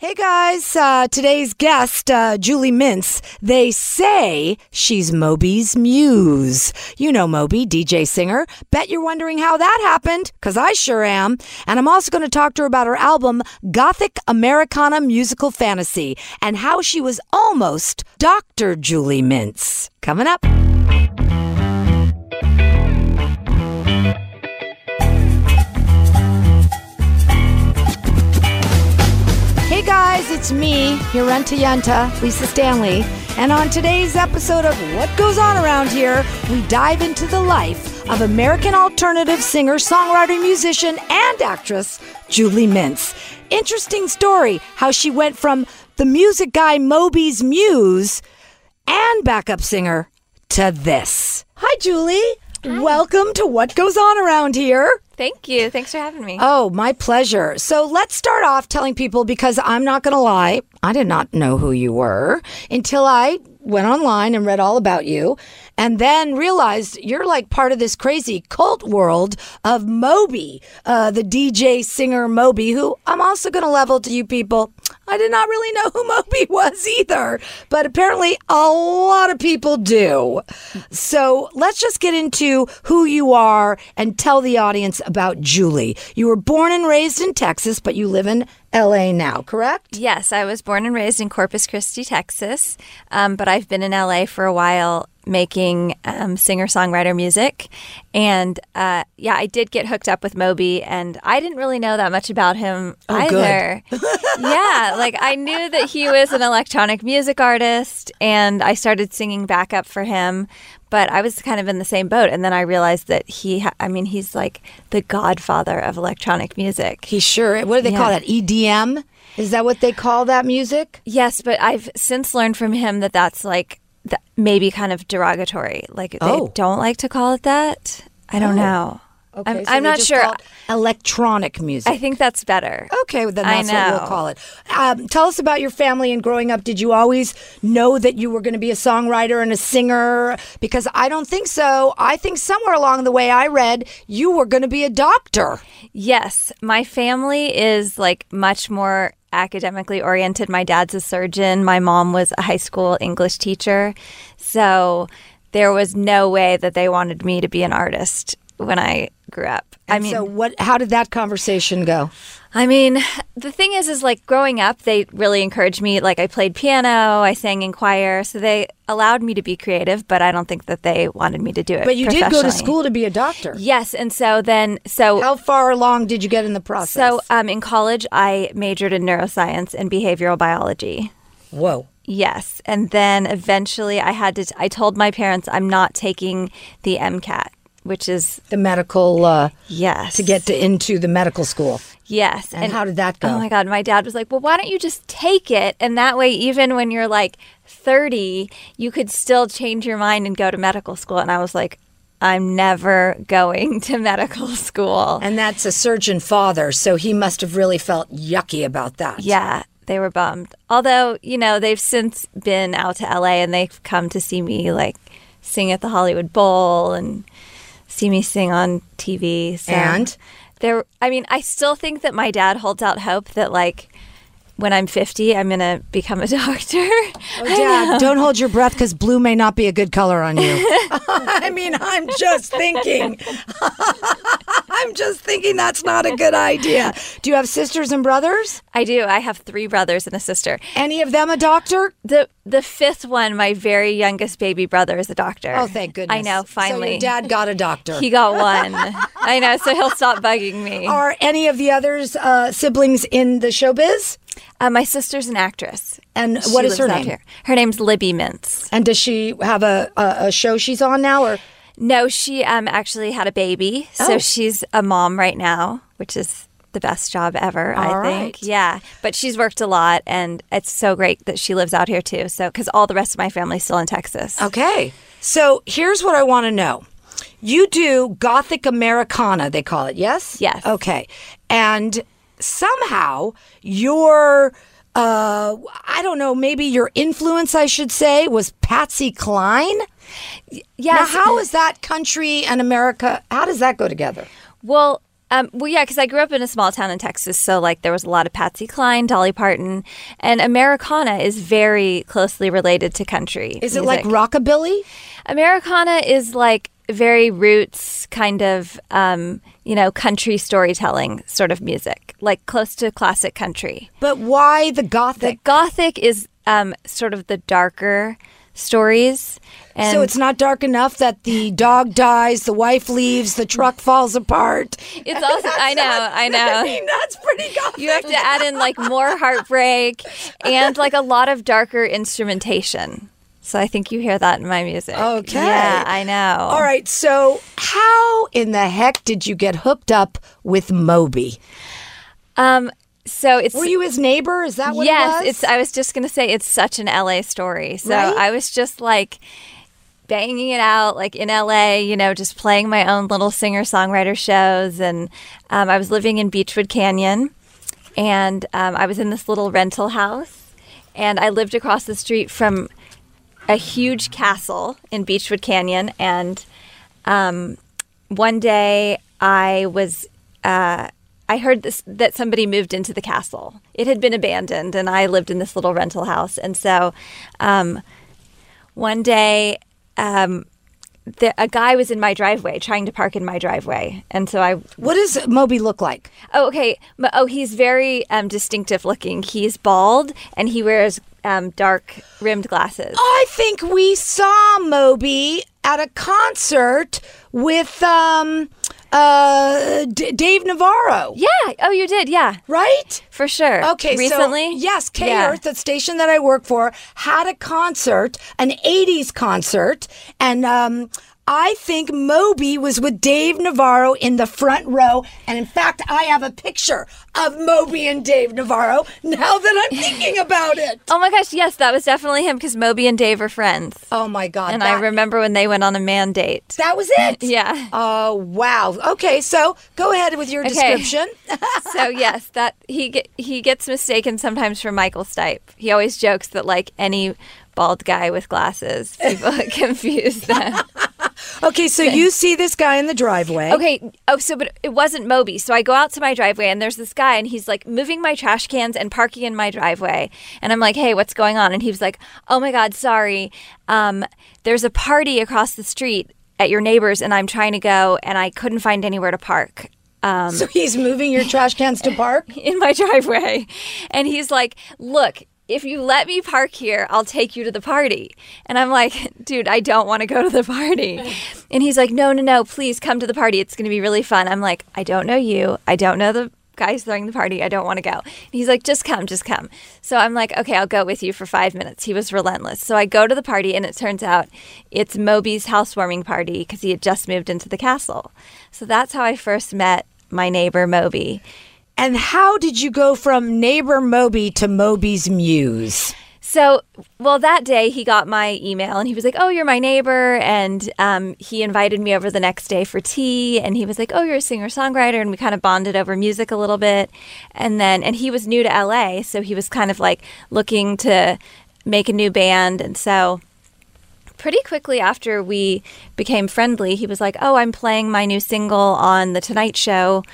Hey guys, uh, today's guest, uh, Julie Mintz, they say she's Moby's muse. You know Moby, DJ singer. Bet you're wondering how that happened, because I sure am. And I'm also going to talk to her about her album, Gothic Americana Musical Fantasy, and how she was almost Dr. Julie Mintz. Coming up. Guys, it's me, your Rent-A-Yenta, Lisa Stanley, and on today's episode of What Goes On Around Here, we dive into the life of American alternative singer, songwriter, musician, and actress Julie Mintz. Interesting story how she went from the music guy Moby's muse and backup singer to this. Hi, Julie. Welcome to What Goes On Around Here. Thank you. Thanks for having me. Oh, my pleasure. So let's start off telling people because I'm not going to lie, I did not know who you were until I went online and read all about you and then realized you're like part of this crazy cult world of Moby, uh, the DJ singer Moby, who I'm also going to level to you people. I did not really know who Moby was either, but apparently a lot of people do. So let's just get into who you are and tell the audience about Julie. You were born and raised in Texas, but you live in LA now, correct? Yes, I was born and raised in Corpus Christi, Texas, um, but I've been in LA for a while making um, singer songwriter music. And uh, yeah, I did get hooked up with Moby, and I didn't really know that much about him Oh, either. yeah, like I knew that he was an electronic music artist, and I started singing backup for him. But I was kind of in the same boat, and then I realized that he, ha- I mean, he's like the godfather of electronic music. He sure. What do they call that? EDM? Is that what they call that music? Yes, but I've since learned from him that that's like th- maybe kind of derogatory. Like they Oh. don't like to call it that. I don't oh. know. I'm, so I'm not sure. electronic music. I think that's better. Okay, well, then I that's what we'll call it. Um, tell us about your family and growing up. Did you always know that you were going to be a songwriter and a singer? Because I don't think so. I think somewhere along the way I read you were going to be a doctor. Yes, my family is like much more academically oriented. My dad's a surgeon. My mom was a high school English teacher. So there was no way that they wanted me to be an artist when I grew up. I mean, so what? How did that conversation go? I mean, the thing is, is like growing up, they really encouraged me. Like I played piano, I sang in choir, so they allowed me to be creative. But I don't think that they wanted me to do it. But you did go to school to be a doctor. Yes, and so then, so How far along did you get in the process? so um, in college, I majored in neuroscience and behavioral biology. whoa. Yes, and then eventually, I had to. I told my parents I'm not taking the MCAT, which is The medical uh, yes to get to into the medical school. Yes. And how did that go? Oh my God. My dad was like, well, why don't you just take it? And that way, even when you're like 30, you could still change your mind and go to medical school. And I was like, I'm never going to medical school. And that's a surgeon father, so he must have really felt yucky about that. yeah, they were bummed. Although, you know, they've since been out to LA and they've come to see me like sing at the Hollywood Bowl and see me sing on TV. So And? there, I mean, I still think that my dad holds out hope that like when I'm 50, I'm going to become a doctor. Oh, Dad, don't hold your breath because blue may not be a good color on you. I mean, I'm just thinking. I'm just thinking that's not a good idea. Do you have sisters and brothers? I do. I have three brothers and a sister. Any of them a doctor? The the fifth one, my very youngest baby brother, is a doctor. Oh, thank goodness. I know. Finally, So your dad got a doctor. he got one. I know. So he'll stop bugging me. Are any of the others uh, siblings in the showbiz? Uh, my sister's an actress. And She what is her name? Here. Her name's Libby Mintz. And does she have a, a, a show she's on now? Or No, she um actually had a baby, so Oh. she's a mom right now, which is the best job ever. All I think. right. Yeah, but she's worked a lot, and it's so great that she lives out here too. So because all the rest of my family's still in Texas. Okay. So here's what I want to know. You do Gothic Americana, they call it, yes? Yes. Okay. And somehow your, uh, I don't know, maybe your influence, I should say, was Patsy Cline? Now, Yes. how is that country and America, how does that go together? Well, Um, well, yeah, because I grew up in a small town in Texas, so like there was a lot of Patsy Cline, Dolly Parton, and Americana is very closely related to country. Is it like rockabilly? Americana is like very roots kind of um, you know country storytelling sort of music, like close to classic country. But why the gothic? The gothic? is um, sort of the darker stories. And so it's not dark enough that the dog dies, the wife leaves, the truck falls apart. it's also I know I know. I mean, that's pretty gothic. You have to add in like more heartbreak and like a lot of darker instrumentation. So I think you hear that in my music. Okay. Yeah, I know. All right. So, how in the heck did you get hooked up with Moby? Um so it's Were you his neighbor? Is that what yes, it was? it's I was just going to say it's such an LA story. So Right? I was just like banging it out like in LA, you know, just playing my own little singer-songwriter shows and um, I was living in Beachwood Canyon and um, I was in this little rental house and I lived across the street from a huge castle in Beachwood Canyon. And um, one day I was, uh, I heard this, that somebody moved into the castle. It had been abandoned, and I lived in this little rental house. And so um, one day, um, the, a guy was in my driveway trying to park in my driveway. And so I what does Moby look like? Oh, okay. Oh, he's very um, distinctive looking. He's bald and he wears um, dark rimmed glasses. I think we saw Moby at a concert with um, uh, D- Dave Navarro. Yeah. Oh, you did. Yeah, Right? for sure. Okay, Recently? so yes, K Yeah. Earth, the station that I work for, had a concert, an '80s concert, and um, I think Moby was with Dave Navarro in the front row, and in fact, I have a picture of Moby and Dave Navarro. Now that I'm thinking about it, Oh my gosh, yes, that was definitely him because Moby and Dave are friends. oh my God! And that, I remember when they went on a man date. that was it. Yeah. Oh wow. Okay, so go ahead with your Okay. description. so yes, that he get, he gets mistaken sometimes for Michael Stipe. He always jokes that like any bald guy with glasses, people confuse them. Okay, so you see this guy in the driveway. Okay. Oh, so but it wasn't Moby. So I go out to my driveway and there's this guy and he's like moving my trash cans and parking in my driveway. And I'm like, "Hey, what's going on?" And he was like, "Oh my god, sorry. Um, there's a party across the street at your neighbor's and I'm trying to go and I couldn't find anywhere to park." Um, So he's moving your trash cans to park. in my driveway. And he's like, Look, if you let me park here, I'll take you to the party. And I'm like, Dude, I don't want to go to the party. And he's like, No, no, no, please come to the party. It's going to be really fun. I'm like, I don't know you. I don't know the guys throwing the party. I don't want to go. And he's like, Just come, just come. So I'm like, Okay, I'll go with you for five minutes. He was relentless. So I go to the party, and it turns out it's Moby's housewarming party because he had just moved into the castle. So that's how I first met my neighbor, Moby. And how did you go from neighbor Moby to Moby's muse? So, well, that day he got my email and he was like, Oh, you're my neighbor. And um, he invited me over the next day for tea. And he was like, Oh, you're a singer songwriter. And we kind of bonded over music a little bit. And then, and he was new to LA. So he was kind of like looking to make a new band. And so, pretty quickly after we became friendly, he was like, Oh, I'm playing my new single on The Tonight Show.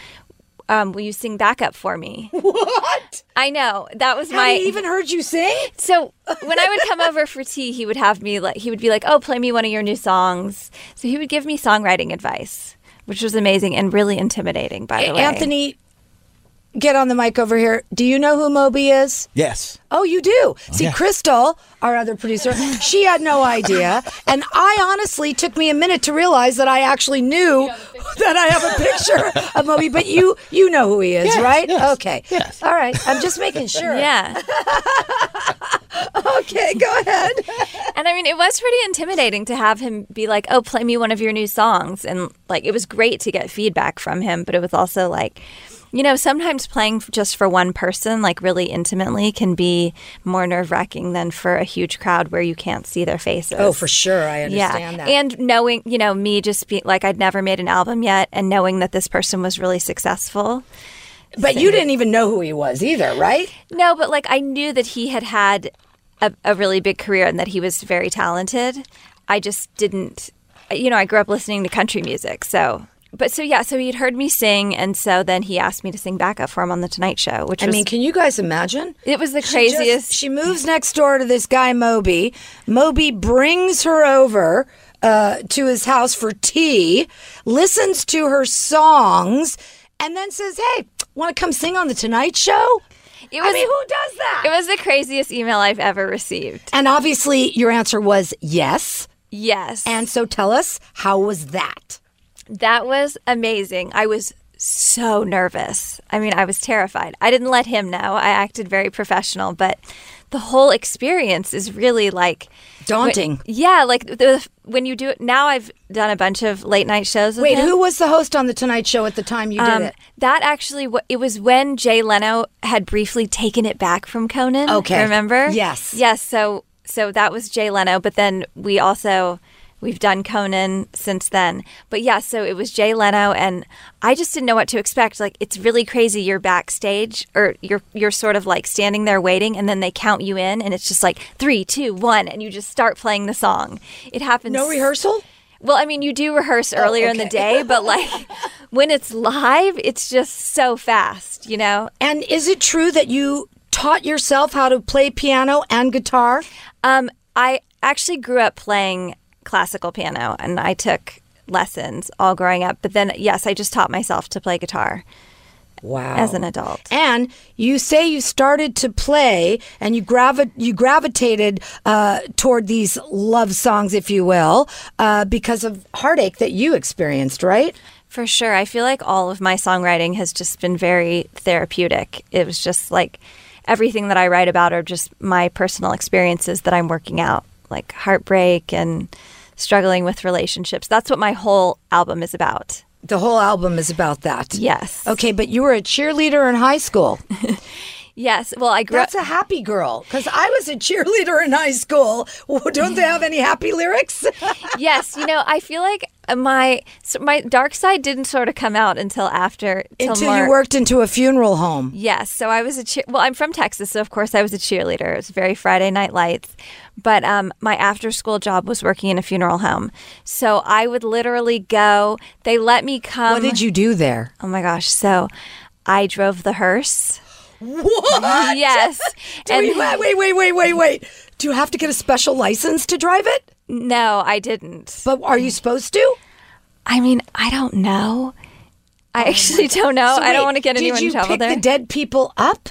Um, will you sing backup for me? What? I know. That was Have my. you even heard you sing? So when I would come over for tea, he would have me like he would be like, "Oh, play me one of your new songs." So he would give me songwriting advice, which was amazing and really intimidating. By the way, Anthony, get on the mic over here. Do you know who Moby is? Yes. Oh, you do. Oh, See, yeah. Crystal, our other producer, she had no idea. And I honestly took me a minute to realize that I actually knew that I have a picture of Moby, but you you know who he is, Yes, right? yes, okay. yes. All right. I'm just making sure. yeah. Okay, go ahead. And I mean, it was pretty intimidating to have him be like, "Oh, play me one of your new songs," and like it was great to get feedback from him, but it was also like. You know, sometimes playing just for one person, like really intimately, can be more nerve wracking than for a huge crowd where you can't see their faces. Oh, for sure. I understand that. And knowing, you know, me just being like I'd never made an album yet and knowing that this person was really successful. but you didn't even know who he was either, right? No, but like I knew that he had had a, a really big career and that he was very talented. I just didn't, you know, I grew up listening to country music. So but so yeah, so he'd heard me sing, and so then he asked me to sing backup for him on the Tonight Show, which I was mean, can you guys imagine? it was the She just- craziest. She, moves next door to this guy Moby. Moby brings her over uh, to his house for tea, listens to her songs, and then says, "Hey, want to come sing on the Tonight Show?" it was, I mean, who does that? it was the craziest email I've ever received. and obviously, your answer was yes. Yes, And so, tell us how was that? That was amazing. I was so nervous. I mean, I was terrified. I didn't let him know. I acted very professional, but the whole experience is really like Daunting. yeah, like the when you do it now I've done a bunch of late night shows Wait, him. who was the host on the Tonight Show at the time you did Um, it? that actually, it was when Jay Leno had briefly taken it back from Conan. Okay. remember? Yes. yes. So, so that was Jay Leno, but then we also we've done Conan since then. But yeah, so it was Jay Leno, and I just didn't know what to expect. Like, it's really crazy. You're backstage, or you're you're sort of like standing there waiting, and then they count you in, and it's just like three, two, one, and you just start playing the song. It happens. No rehearsal? Well, I mean, you do rehearse earlier in the Oh, day, but like when it's live, it's just so fast, you know? And is it true that you taught yourself how to play piano and guitar? Um, I actually grew up playing classical piano and I took lessons all growing up. But then, yes, I just taught myself to play guitar Wow. as an adult. And you say you started to play and you gravi- you gravitated uh, toward these love songs, if you will, uh, because of heartache that you experienced, right? For sure. I feel like all of my songwriting has just been very therapeutic. It was just like everything that I write about are just my personal experiences that I'm working out, like heartbreak and struggling with relationships. That's what my whole album is about. The whole album is about that. Yes. Okay, but you were a cheerleader in high school. Yes. Well, I grew up. That's a happy girl because I was a cheerleader in high school. Don't they have any happy lyrics? yes. You know, I feel like my so my dark side didn't sort of come out until after Until you worked into a funeral home. Yes. So I was a cheer. Well, I'm from Texas, so of course I was a cheerleader. It was very Friday Night Lights. But um, my after school job was working in a funeral home. So I would literally go. They let me come. What did you do there? Oh my gosh. So I drove the hearse. What? Yes. Do we- wait, wait, wait, wait, wait, wait. Do you have to get a special license to drive it? no, I didn't. But are you supposed to? I mean, I don't know. I oh actually don't know. So I don't want to get anyone Did you in trouble pick there. the dead people up?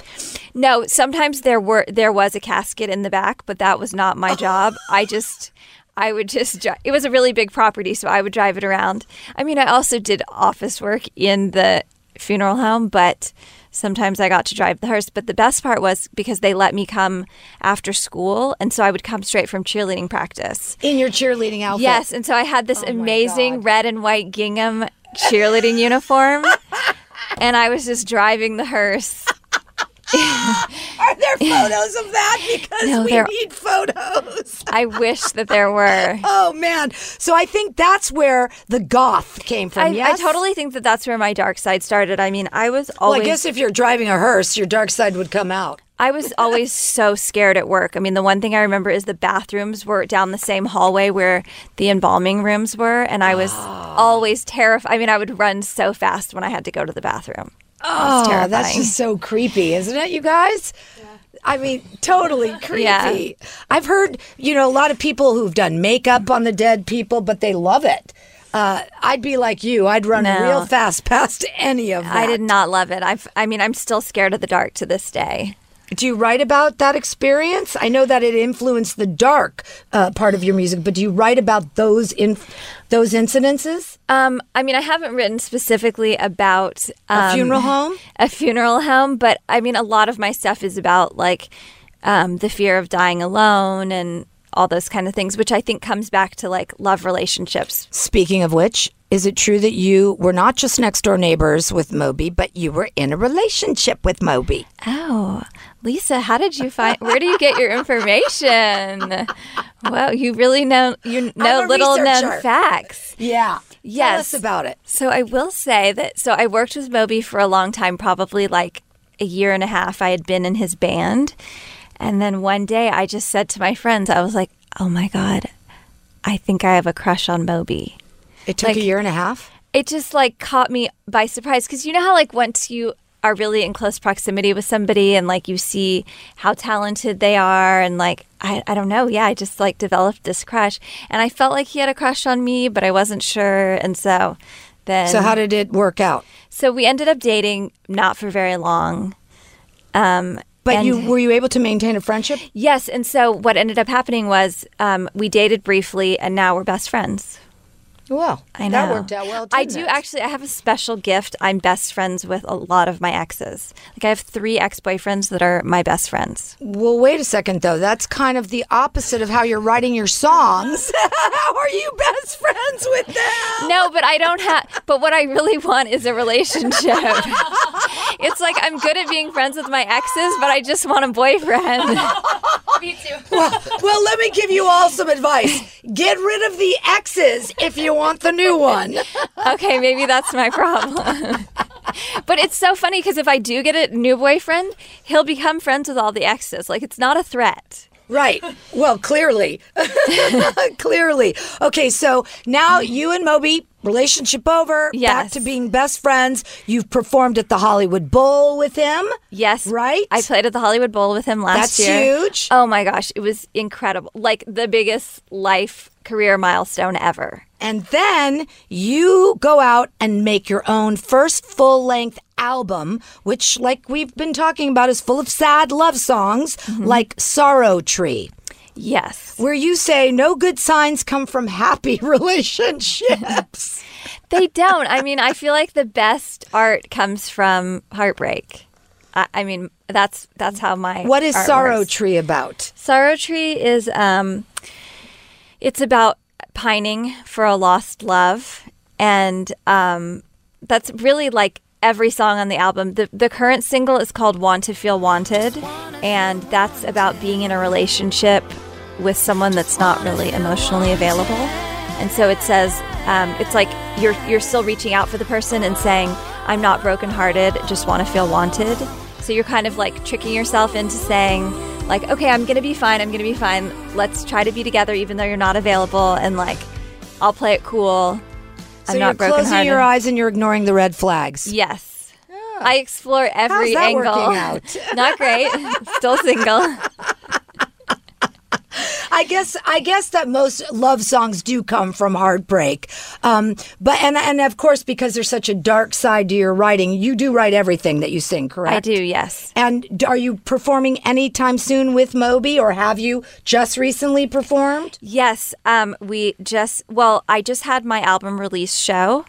No, sometimes there were there was a casket in the back, but that was not my job. I just I would just dri- it was a really big property, so I would drive it around. I mean, I also did office work in the funeral home, but sometimes I got to drive the hearse. But the best part was because they let me come after school, and so I would come straight from cheerleading practice. In your cheerleading outfit? Yes, and so I had this oh amazing red and white gingham cheerleading uniform, and I was just driving the hearse. Are there photos of that? Because No, we there- need photos. I wish that there were. Oh man! So I think that's where the goth came from. I, yes, I totally think that that's where my dark side started. I mean, I was Well, always I guess if you're driving a hearse, your dark side would come out. I was always so scared at work. I mean, the one thing I remember is the bathrooms were down the same hallway where the embalming rooms were, and I was Ah. always terrified. I mean, I would run so fast when I had to go to the bathroom. Oh, that's just so creepy, isn't it, you guys? I mean, totally creepy. Yeah. I've heard, you know, a lot of people who've done makeup on the dead people, but they love it. Uh, I'd be like you. I'd run No. real fast past any of that. I did not love it. I've, I mean, I'm still scared of the dark to this day. Do you write about that experience? I know that it influenced the dark uh, part of your music, but do you write about those in those incidences? Um, I mean, I haven't written specifically about um, A funeral home? a funeral home, but I mean, a lot of my stuff is about like um, the fear of dying alone and all those kind of things, which I think comes back to like love relationships. Speaking of which, is it true that you were not just next door neighbors with Moby, but you were in a relationship with Moby? Oh, Lisa, how did you find? Where do you get your information? Wow, you really know you know little known facts. Yeah. Tell Yes. us about it. So I will say that. So I worked with Moby for a long time, probably like a year and a half. I had been in his band, and then one day I just said to my friends, I was like, "Oh my god, I think I have a crush on Moby." It took Like- a year and a half. it just like caught me by surprise. Because you know how like once you are really in close proximity with somebody and like you see how talented they are and like I, I don't know. Yeah i just like developed this crush. And i felt like he had a crush on me but i wasn't sure. And so then So how did it work out? so we ended up dating not for very long. Um But and- you were you able to maintain a friendship? yes. And so what ended up happening was um, we dated briefly and now we're best friends Well, I know. that worked out well. I didn't do it? actually. I have a special gift. I'm best friends with a lot of my exes. Like I have three ex-boyfriends that are my best friends. Well, wait a second though. That's kind of the opposite of how you're writing your songs. how are you best friends with them? No, but I don't have. But what I really want is a relationship. it's like I'm good at being friends with my exes, but I just want a boyfriend. Me too. Well, let me give you all some advice. Get rid of the exes if you want the new one. okay, maybe that's my problem. but it's so funny because if I do get a new boyfriend, he'll become friends with all the exes. Like it's not a threat. Right. Well, clearly. clearly. Okay, so now you and Moby, relationship over, back to being best friends. You've performed at the Hollywood Bowl with him. Yes. Right? I played at the Hollywood Bowl with him last That's year. huge. Oh my gosh, it was incredible. Like the biggest life career milestone ever. And then you go out and make your own first full length album, which, like we've been talking about, is full of sad love songs like Sorrow Tree, Yes. where you say no good signs come from happy relationships. They don't. I mean, I feel like the best art comes from heartbreak. I, I mean, that's that's how my what is Sorrow works. Tree about? Sorrow Tree is um it's about pining for a lost love and um that's really like every song on the album. The the current single is called Want to Feel Wanted and that's about being in a relationship with someone that's not really emotionally available. And so it says um, it's like you're you're still reaching out for the person and saying I'm not brokenhearted, just want to feel wanted. So you're kind of like tricking yourself into saying like okay, I'm going to be fine. I'm going to be fine. Let's try to be together even though you're not available and like I'll play it cool. So I'm not broken. you're not closing your eyes and you're ignoring the red flags. Yes. Ah. I explore every that angle. working out? Not great. Still single. I guess I guess that most love songs do come from heartbreak, um, but and and of course because there's such a dark side to your writing, you do write everything that you sing, correct? I do, yes. And are you performing anytime soon with Moby, or have you just recently performed? Yes, um, we just well, I just had my album release show,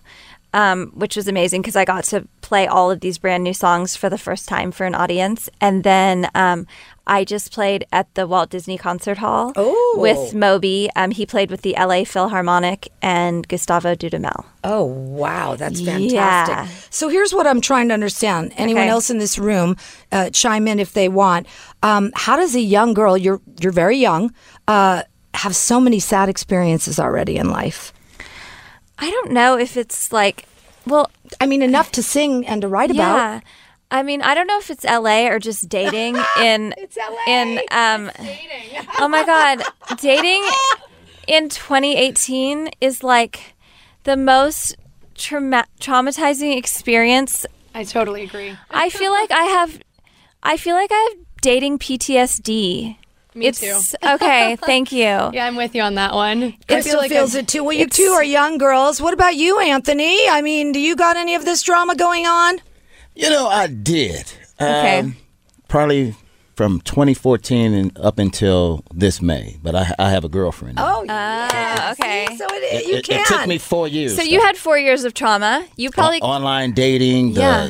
um, which was amazing because I got to play all of these brand new songs for the first time for an audience, and then um, I just played at the Walt Disney Concert Hall Oh. with Moby. Um, he played with the LA Philharmonic and Gustavo Dudamel. Oh wow, that's fantastic! Yeah. So here's what I'm trying to understand. Anyone Okay. else in this room, uh, chime in if they want. Um, how does a young girl? You're you're very young. Uh, have so many sad experiences already in life. I don't know if it's like, well, I mean, enough to sing and to write about. Yeah. I mean, I don't know if it's LA or just dating in It's LA. in um Oh my god, dating in 2018 is like the most trauma- traumatizing experience. I totally agree. I feel like I have I feel like I have dating PTSD. Me it's too. okay, thank you. Yeah, I'm with you on that one. I Crystal feel like feels I- it too. Well, you two are young girls. What about you, Anthony? I mean, do you got any of this drama going on? You know, I did. Okay. Um, probably from 2014 and up until this May. But I, I have a girlfriend. now. Oh, yeah. Ah, okay. See, so it, it, you it- can. it took me four years. So you had 4 years of trauma. You probably O- online dating. The, Yeah.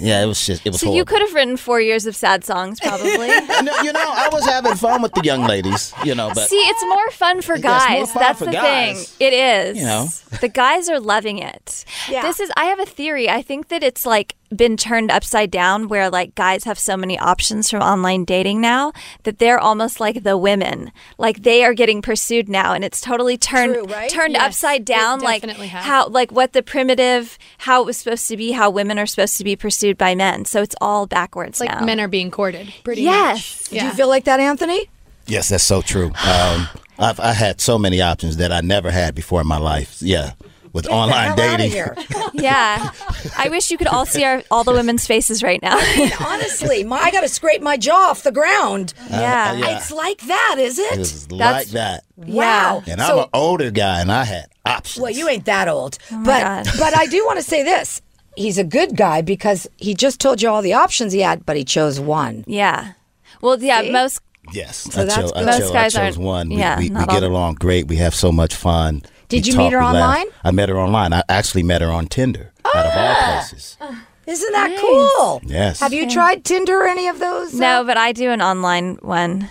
yeah. it was just it was So horrible. you could have written 4 years of sad songs probably. No, you know, I was having fun with the young ladies. You know, but See, it's more fun for Yeah, it's more guys. fun That's for the guys. thing. It is. You know. the guys are loving it. Yeah. This is. I have a theory. I think that it's like been turned upside down, where like guys have so many options from online dating now that they're almost like the women. Like they are getting pursued now, and it's totally turned True, right? turned Yes, upside down. Like has. how like what the primitive how it was supposed to be, how women are supposed to be pursued by men. So it's all backwards like now. men are being courted. Pretty Yes. much. Do you feel like that, Anthony? yes, that's so true. Um, I've I had so many options that I never had before in my life. Yeah, with the online hell outta dating. here. Yeah. I wish you could all see our, all the women's faces right now. Honestly, my, I got to scrape my jaw off the ground. yeah. Uh, yeah. It's like that, is it? It was like That's- that. Wow. And I'm So- an older guy, and I had options. Well, you ain't that old. but God. but I do want to say this. He's a good guy because he just told you all the options he had, but he chose one. Yeah. Well, yeah, See? most Yes, So I, that's chose, I, good. Most chose, I guys chose aren't- one. We, yeah, we, we get along great. We have so much fun. Did you meet her we laugh. online? I met her online. I actually met her on Tinder, out of all ah! places. Isn't that cool? Yes. Have you tried Tinder or any of those? no, uh? but I do an online one.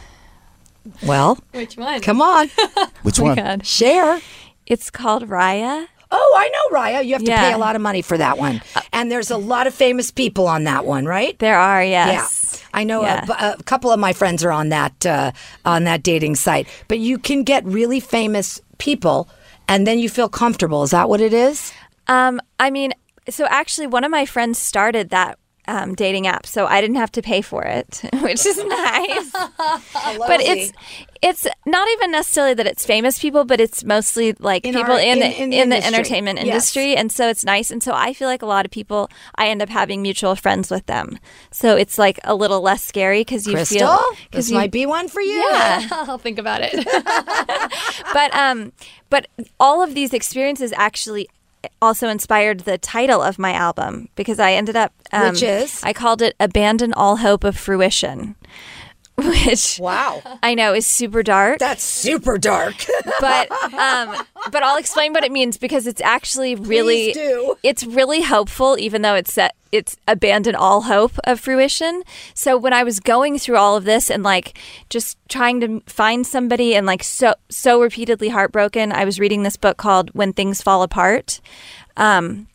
Well, Which one? come on, oh Which one? my God. share. It's called Raya. Oh, I know, Raya. You have to pay a lot of money for that one, uh, and there's a lot of famous people on that one, right? There are, yes. Yeah. I know Yeah. a, a couple of my friends are on that uh, on that dating site. But you can get really famous people, and then you feel comfortable. Is that what it is? Um, I mean, so actually, one of my friends started that um, dating app, so I didn't have to pay for it, which is nice. but it's it's not even necessarily that it's famous people, but it's mostly like In people our- in, in- the in the in the industry. entertainment Yes. industry, and so it's nice. And so I feel like a lot of people, I end up having mutual friends with them, so it's like a little less scary because you Crystal. feel This you, might be one for you. Yeah. I'll think about it. but um but all of these experiences actually also inspired the title of my album because I ended up um, Which is? I called it Abandon All Hope of Fruition which Wow, I know is super dark. That's super dark. but um but I'll explain what it means because it's actually really it's really hopeful even though it's set it's abandon all hope of fruition. So when i was going through all of this and like just trying to find somebody and like so so repeatedly heartbroken i was reading this book called when things fall apart. Um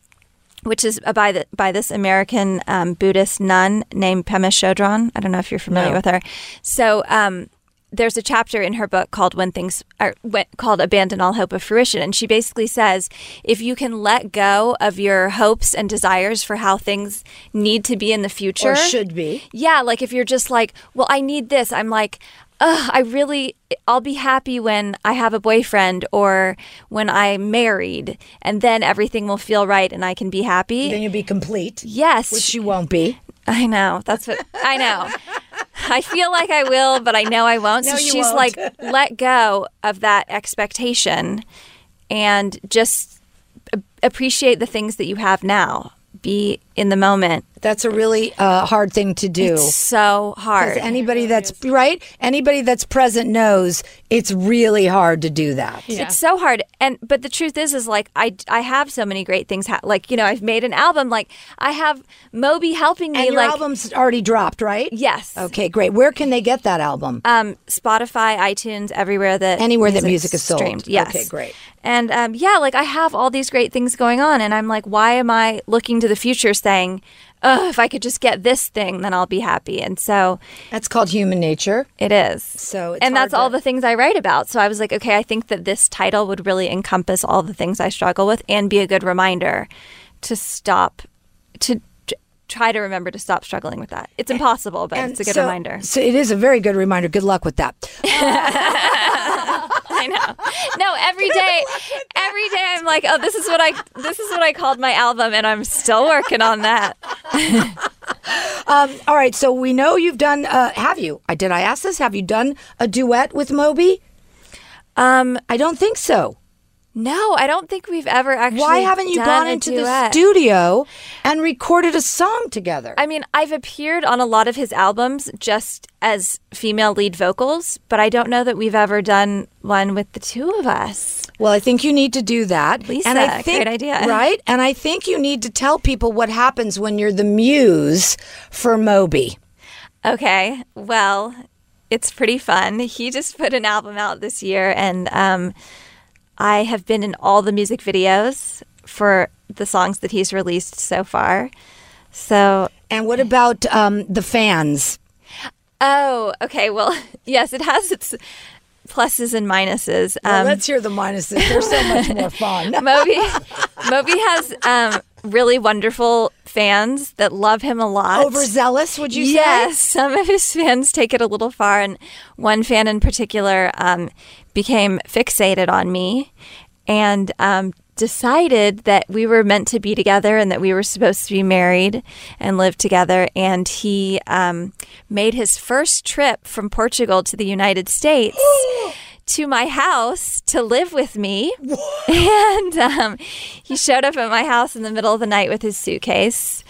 which is by the, by this American um, Buddhist nun named Pema Chodron. I don't know if you're familiar No. with her. So um, there's a chapter in her book called "When Things Are when, called Abandon All Hope of Fruition," and she basically says if you can let go of your hopes and desires for how things need to be in the future, or should be. yeah, like if you're just like, well, I need this. I'm like, Ugh, I really, I'll be happy when I have a boyfriend or when I'm married, and then everything will feel right and I can be happy. Then you'll be complete. yes, Which you won't be. I know. That's what I know. I feel like I will, but I know I won't. No, so she's won't. like, let go of that expectation and just appreciate the things that you have now. Be in the moment. That's a really uh, hard thing to do. It's so hard. Because anybody that's right, anybody that's present knows it's really hard to do that. Yeah. It's so hard, and but the truth is, is like I I have so many great things. Ha- like you know, I've made an album. Like I have Moby helping me. And your like album's already dropped, right? yes, Okay, great. Where can they get that album? um, Spotify, iTunes, everywhere that Anywhere that music is sold. streamed. Yes, Okay, great. And um, yeah, like I have all these great things going on, and I'm like, why am I looking to the future, saying, "Oh, if I could just get this thing, then I'll be happy." And so That's called Human Nature. it is. So it's and that's hard all the things I write about. So I was like, okay, I think that this title would really encompass all the things I struggle with and be a good reminder to stop, to try to remember to stop struggling with that. It's impossible, but it's a good so, reminder. So it is a very good reminder. Good luck with that. I know. No, every day, every day I'm like, oh, this is what I, this is what I called my album, and I'm still working on that. Um, all right. So we know you've done. Uh, have you? I did. I ask this. Have you done a duet with Moby? Um, I don't think so. No, I don't think we've ever actually. Why haven't you gone into the studio and recorded a song together? I mean, I've appeared on a lot of his albums just as female lead vocals, but I don't know that we've ever done one with the two of us. Well, I think you need to do that. Lisa, and I think, great idea. Right? And I think you need to tell people what happens when you're the muse for Moby. Okay, well, it's pretty fun. He just put an album out this year, and um, I have been in all the music videos for the songs that he's released so far. So, And what about um, the fans? oh, okay, well, yes, it has its pluses and minuses. Well, Um, let's hear the minuses. They're so much more fun. Moby, Moby has um, really wonderful fans that love him a lot. Overzealous, would you yes, say? some of his fans take it a little far, and one fan in particular um, became fixated on me and um, decided that we were meant to be together and that we were supposed to be married and live together. And he um, made his first trip from Portugal to the United States. To my house to live with me, and um, he showed up at my house in the middle of the night with his suitcase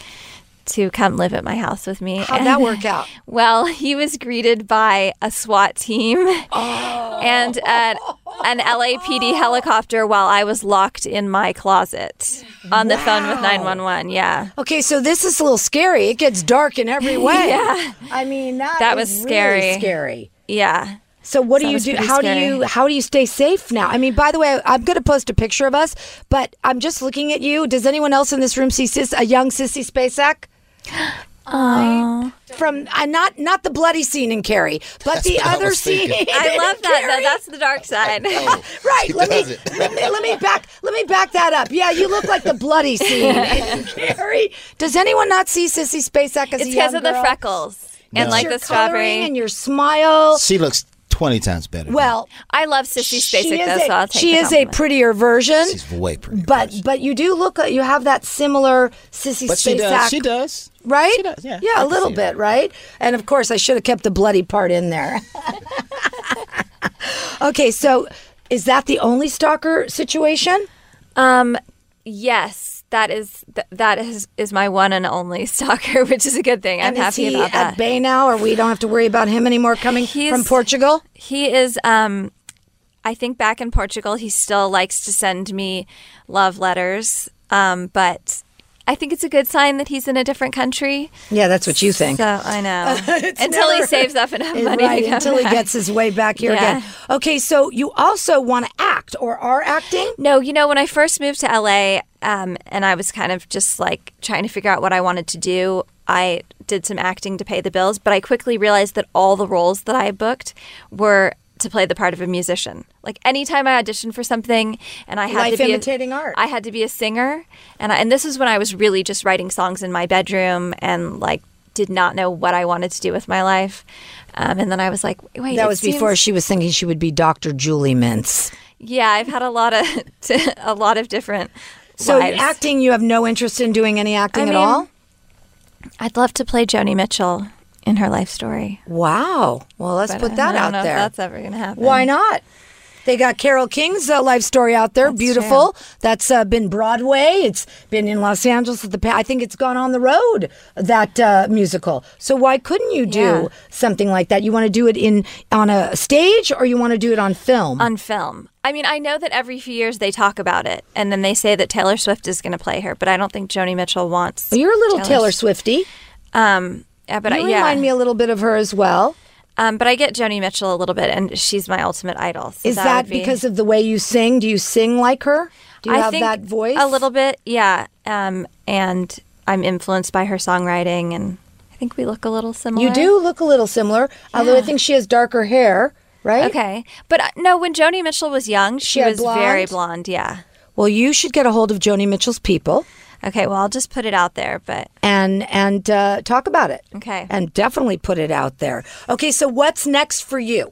to come live at my house with me. How'd that work out? Well, he was greeted by a SWAT team and an, an LAPD helicopter while I was locked in my closet on the phone with 911. Yeah. Okay, so this is a little scary. It gets dark in every way. Yeah. I mean, that, That was really scary. scary. Yeah. So what do you do? pretty How do you how do you stay safe now? I mean, by the way, I'm going to post a picture of us, but I'm just looking at you. Does anyone else in this room see sis, a young Sissy Spacek? Oh. From uh, not not the bloody scene in Carrie, but the what I other scene. I love that. Carrie. though. That's the dark side. right. Let me, let me let me back let me back that up. Yeah, you look like the bloody scene in Carrie. Does anyone not see Sissy Spacek as It's a because young of the girl? freckles and like your the coloring strawberry. and your smile. She looks 20 times better. Well, I love Sissy she Spacek is though, a, so I'll take she is a prettier version. she's way prettier. But person. but you do look you have that similar sissy But she does. She does. right? She does, yeah. Yeah, a little see it. bit, right? And of course, I should have kept the bloody part in there. okay, so is that the only stalker situation? Um, yes, that is th- that is is my one and only stalker, which is a good thing. I'm and happy about at that. bay now, or we don't have to worry about him anymore coming He's- from Portugal? He is. Um, I think back in Portugal, he still likes to send me love letters. Um, but I think it's a good sign that he's in a different country. Yeah, that's what you think. So I know until he saves up enough money right, until he gets his way back here Yeah. again. Okay, so you also want to act or are acting? No, you know, when I first moved to LA um, and I was kind of just like trying to figure out what I wanted to do, I did some acting to pay the bills, but I quickly realized that all the roles that I booked were to play the part of a musician. Like anytime I auditioned for something and I had Life to be imitating a, art. I had to be a singer and I, and this is when I was really just writing songs in my bedroom and like did not know what I wanted to do with my life. Um, and then I was like, wait, wait, That was seems- before she was thinking she would be Dr. Julie Mintz. Yeah, I've had a lot of a lot of different So lives. acting, you have no interest in doing any acting I at all? I'd love to play Joni Mitchell in her life story. Wow. Well, let's but put I that don't out know there. If that's ever going to happen. Why not? They got Carole King's uh, life story out there. Beautiful. That's uh, been Broadway. It's been in Los Angeles. At the I think it's gone on the road. That uh, musical. So why couldn't you do Yeah. something like that? You want to do it in on a stage, or you want to do it on film? On film. I mean, I know that every few years they talk about it, and then they say that Taylor Swift is going to play her, but I don't think Joni Mitchell wants. You're a little Taylor, Taylor Swifty. Um, yeah, but You I, yeah. remind me a little bit of her as well. Um, but I get Joni Mitchell a little bit, and she's my ultimate idol. So Is that, would be- because of the way you sing? Do you sing like her? Do you I have think that voice? A little bit, yeah. Um, and I'm influenced by her songwriting, and I think we look a little similar. You do look a little similar, although I think she has darker hair, right? Okay, but uh, no, when Joni Mitchell was young, she, had was very blonde? blonde. Yeah. Well, you should get a hold of Joni Mitchell's people Okay, well, I'll just put it out there, but and and uh, talk about it. Okay. And definitely put it out there. Okay, so what's next for you?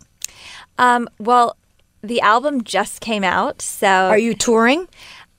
um, well, the album just came out, so Are you touring?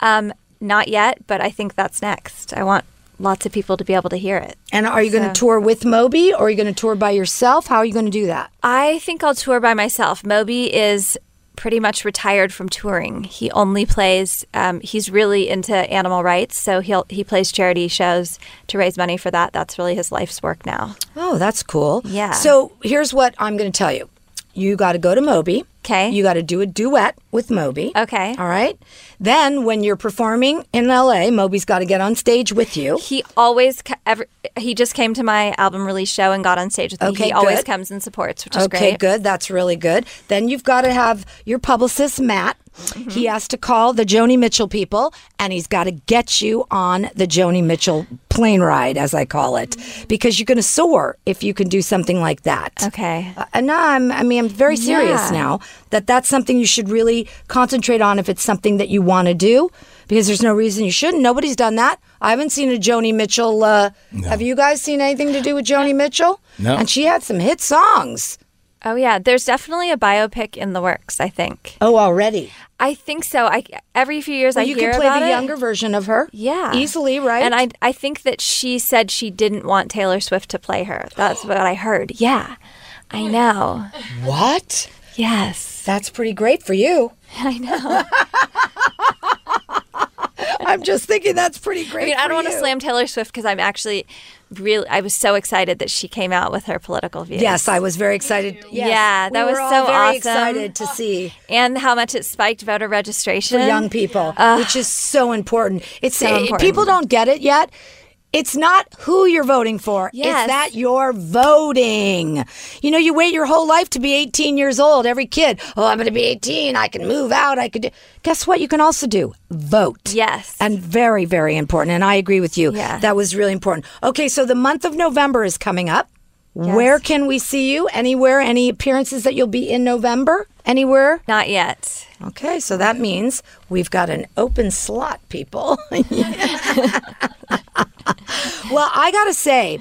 um, not yet, but I think that's next. I want lots of people to be able to hear it. And are you going to tour with Moby or are you going to tour by yourself? How are you going to do that? I think I'll tour by myself. Moby is pretty much retired from touring. He only plays. Um, he's really into animal rights, so he'll he plays charity shows to raise money for that. That's really his life's work now. Oh, that's cool. Yeah. So here's what I'm going to tell you. You got to go to Moby. Okay. You got to do a duet with Moby. Okay. All right. Then when you're performing in LA, Moby's got to get on stage with you. He always ever, he just came to my album release show and got on stage with me. Okay, he always comes and supports, which is Okay, great. good. That's really good. Then you've got to have your publicist, Matt. Mm-hmm. He has to call the Joni Mitchell people and he's got to get you on the Joni Mitchell plane ride, as I call it, because you're going to soar if you can do something like that. Okay. Uh, and now I'm, I mean, I'm very serious Yeah. now that that's something you should really concentrate on if it's something that you want to do, because there's no reason you shouldn't. Nobody's done that. I haven't seen a Joni Mitchell. Uh, Have you guys seen anything to do with Joni Mitchell? No. And she had some hit songs. Oh yeah, there's definitely a biopic in the works. I think. Oh, already. I think so. I every few years I you hear could play the it. younger version of her. Yeah, Easily, right? And I I think that she said she didn't want Taylor Swift to play her. That's what I heard. Yeah, I know. What? Yes, That's pretty great for you. I know. I'm just thinking that's pretty great. I mean, I don't want to slam Taylor Swift because I'm actually really. I was so excited that she came out with her political views. Yes, I was very excited. Yes. Yeah, that we was so very awesome. excited to see and how much it spiked voter registration for young people, which is so important. It's So eh, important. people don't get it yet. It's not who you're voting for. Yes. It's that you're voting. You know, you wait your whole life to be 18 years old. Every kid, oh, I'm going to be 18. I can move out. I could do. Guess what? You can also do vote. Yes. And very, very important. And I agree with you. Yeah. That was really important. Okay, so the month of November is coming up. Where can we see you? Anywhere? Any appearances that you'll be in November? Anywhere? Not yet. Okay, so that means we've got an open slot, people. well, I got to say,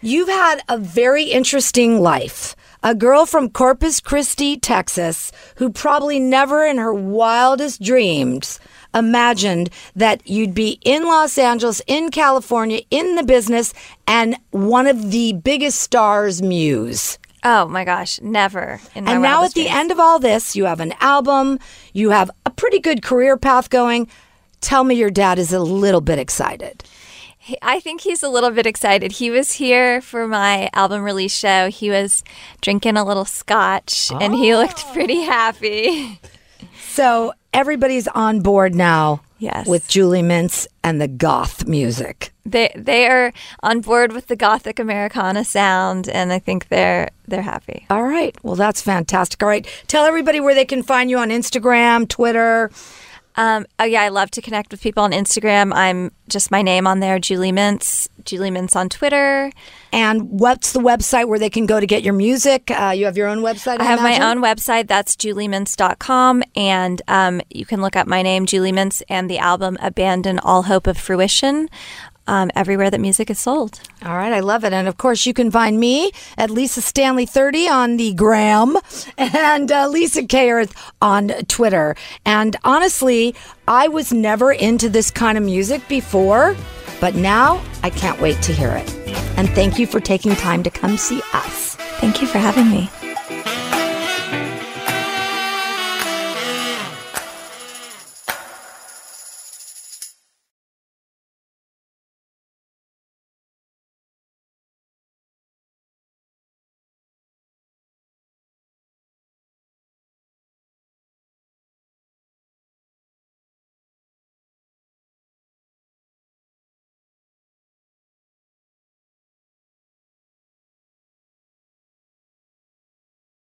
you've had a very interesting life. A girl from Corpus Christi, Texas, who probably never in her wildest dreams imagined that you'd be in Los Angeles, in California, in the business, and one of the biggest stars' muse. Oh my gosh, never. In my And now at wildest the end of all this, you have an album, you have a pretty good career path going. Tell me your dad is a little bit excited. I think he's a little bit excited. He was here for my album release show. He was drinking a little scotch and he looked Oh. pretty happy. So everybody's on board now Yes. with Julie Mintz and the goth music. They they are on board with the gothic Americana sound and I think they're they're happy. All right. Well, that's fantastic. All right. Tell everybody where they can find you on Instagram, Twitter. Um, oh yeah, I love to connect with people on Instagram. I'm just my name on there, Julie Mintz. Julie Mintz on Twitter. And what's the website where they can go to get your music? Uh, you have your own website? I have my own website. That's juliemintz.com. And um, you can look up my name, Julie Mintz, and the album Abandon All Hope of Fruition um, everywhere that music is sold. All right, I love it. And of course, you can find me at Lisa Stanley 30 on the gram and uh, Lisa K. Earth on Twitter. And honestly, I was never into this kind of music before, but now I can't wait to hear it. And thank you for taking time to come see us. Thank you for having me.